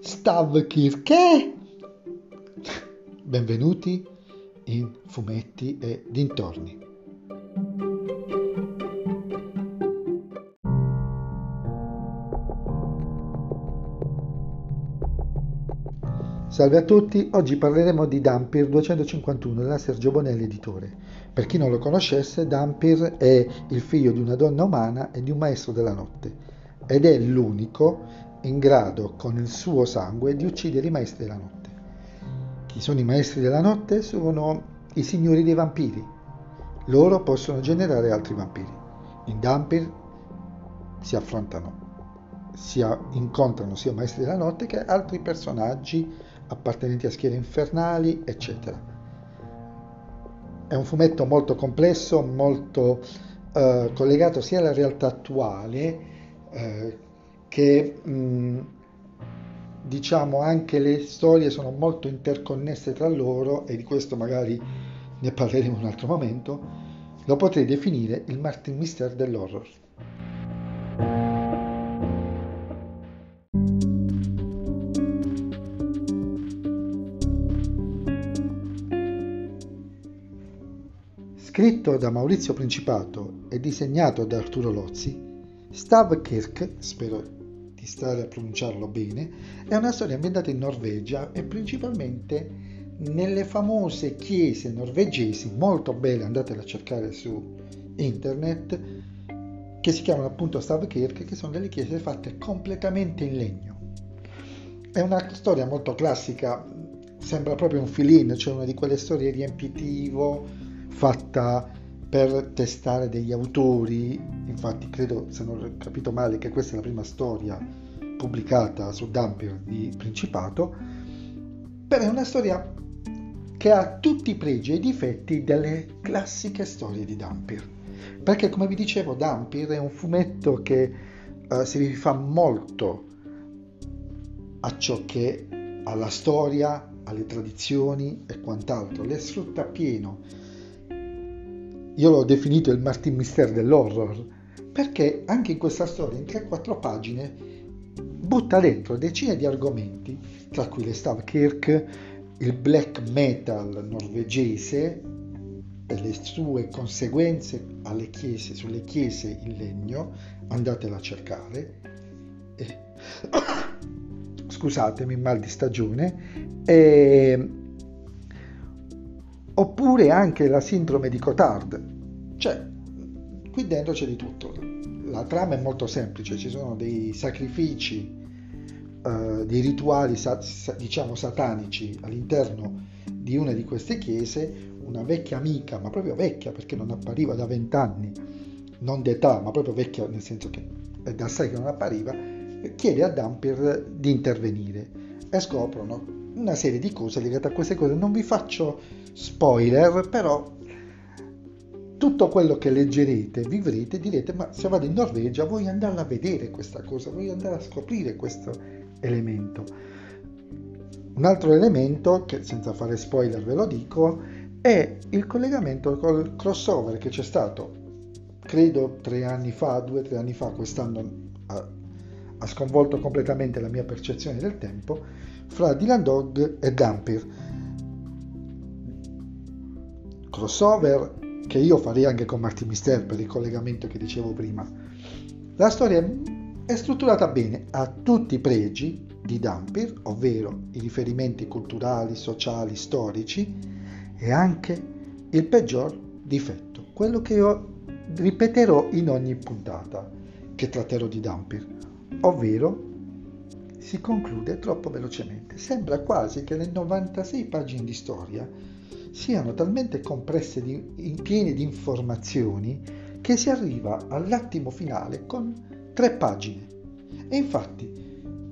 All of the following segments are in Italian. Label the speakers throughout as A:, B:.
A: Stavkirke? Benvenuti in Fumetti e Dintorni. Salve a tutti, oggi parleremo di Dampir 251 della Sergio Bonelli editore. Per chi non lo conoscesse, Dampir è il figlio di una donna umana e di un maestro della notte ed è l'unico in grado con il suo sangue di uccidere i maestri della notte. Chi sono i maestri della notte? Sono i signori dei vampiri. Loro possono generare altri vampiri. In Dampir si affrontano, si incontrano sia maestri della notte che altri personaggi appartenenti a schiere infernali, eccetera. È un fumetto molto complesso, molto eh, collegato sia alla realtà attuale eh, che mh, diciamo anche le storie sono molto interconnesse tra loro e di questo magari ne parleremo in un altro momento. Lo potrei definire il Martin Mister dell'horror. Scritto da Maurizio Principato e disegnato da Arturo Lozzi, Stavkirk, spero di stare a pronunciarlo bene, è una storia ambientata in Norvegia e principalmente nelle famose chiese norvegesi, molto belle, andatele a cercare su internet, che si chiamano appunto Stavkirk, che sono delle chiese fatte completamente in legno. È una storia molto classica, sembra proprio un fill-in, cioè una di quelle storie riempitivo, fatta per testare degli autori, infatti credo, se non ho capito male, che questa è la prima storia pubblicata su Dampier di Principato, però è una storia che ha tutti i pregi e i difetti delle classiche storie di Dampier. Perché come vi dicevo, Dampier è un fumetto che uh, si rifà molto a ciò che alla storia, alle tradizioni e quant'altro, le sfrutta pieno io l'ho definito il Martin Mister dell'horror, perché anche in questa storia, in 3-4 pagine, butta dentro decine di argomenti, tra cui le Stavkirk, il black metal norvegese e le sue conseguenze alle chiese, sulle chiese in legno, andatela a cercare. E... Scusatemi, mal di stagione. E oppure anche la sindrome di Cotard. Cioè, qui dentro c'è di tutto. La trama è molto semplice, ci sono dei sacrifici, uh, dei rituali diciamo satanici all'interno di una di queste chiese, una vecchia amica, ma proprio vecchia perché non appariva da vent'anni, non d'età, ma proprio vecchia nel senso che è da sé che non appariva, chiede a Dampier di intervenire e scoprono una serie di cose legate a queste cose. Non vi faccio spoiler, però tutto quello che leggerete, vivrete, direte, ma se vado in Norvegia voglio andare a vedere questa cosa, voglio andare a scoprire questo elemento. Un altro elemento, che senza fare spoiler ve lo dico, è il collegamento col crossover che c'è stato, credo tre anni fa, due o tre anni fa, quest'anno ha, ha sconvolto completamente la mia percezione del tempo, fra Dylan Dog e Dampir. Crossover che io farei anche con Martin Mister per il collegamento che dicevo prima. La storia è strutturata bene, ha tutti i pregi di Dampir, ovvero i riferimenti culturali, sociali, storici e anche il peggior difetto, quello che io ripeterò in ogni puntata che tratterò di Dampir, ovvero si conclude troppo velocemente. Sembra quasi che le 96 pagine di storia siano talmente compresse di, piene di informazioni che si arriva all'attimo finale con tre pagine. E infatti,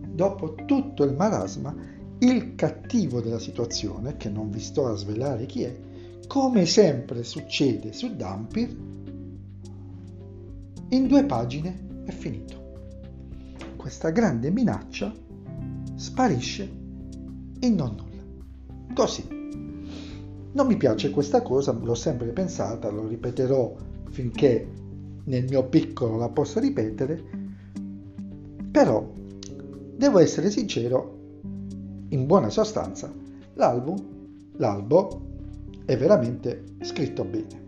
A: dopo tutto il marasma, il cattivo della situazione, che non vi sto a svelare chi è, come sempre succede su Dampir, in due pagine è finito. Questa grande minaccia sparisce in non nulla. Così. Non mi piace questa cosa, l'ho sempre pensata, lo ripeterò finché nel mio piccolo la possa ripetere, però devo essere sincero, in buona sostanza, l'album, l'albo è veramente scritto bene,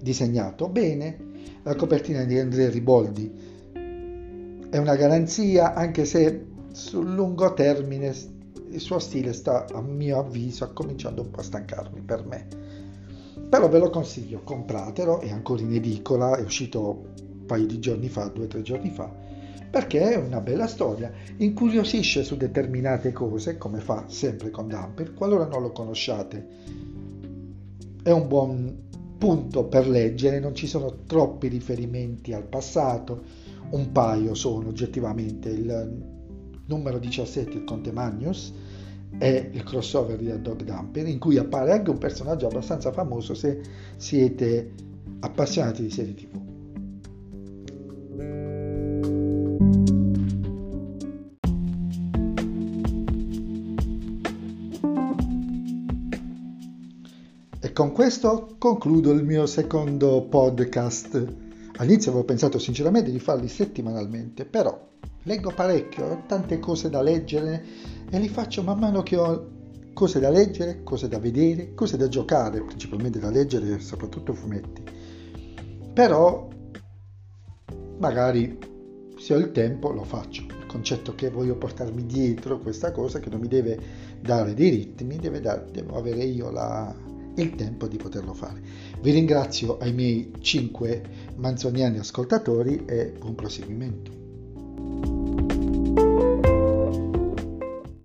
A: disegnato bene, la copertina di Andrea Riboldi è una garanzia anche se sul lungo termine il suo stile sta a mio avviso cominciando un po' a stancarmi per me. Però ve lo consiglio compratelo è ancora in edicola è uscito un paio di giorni fa due o tre giorni fa perché è una bella storia. Incuriosisce su determinate cose come fa sempre con Dumper qualora non lo conosciate è un buon punto per leggere non ci sono troppi riferimenti al passato un paio sono oggettivamente il numero 17, il Conte Magnus, è il crossover di Dog Dumper, in cui appare anche un personaggio abbastanza famoso se siete appassionati di serie tv. E con questo concludo il mio secondo podcast All'inizio avevo pensato sinceramente di farli settimanalmente, però leggo parecchio, ho tante cose da leggere e li faccio man mano che ho cose da leggere, cose da vedere, cose da giocare, principalmente da leggere soprattutto fumetti. Però magari se ho il tempo lo faccio. Il concetto che voglio portarmi dietro questa cosa che non mi deve dare dei ritmi, deve dare, devo avere io la, il tempo di poterlo fare. Vi ringrazio ai miei 5 manzoniani ascoltatori e buon proseguimento.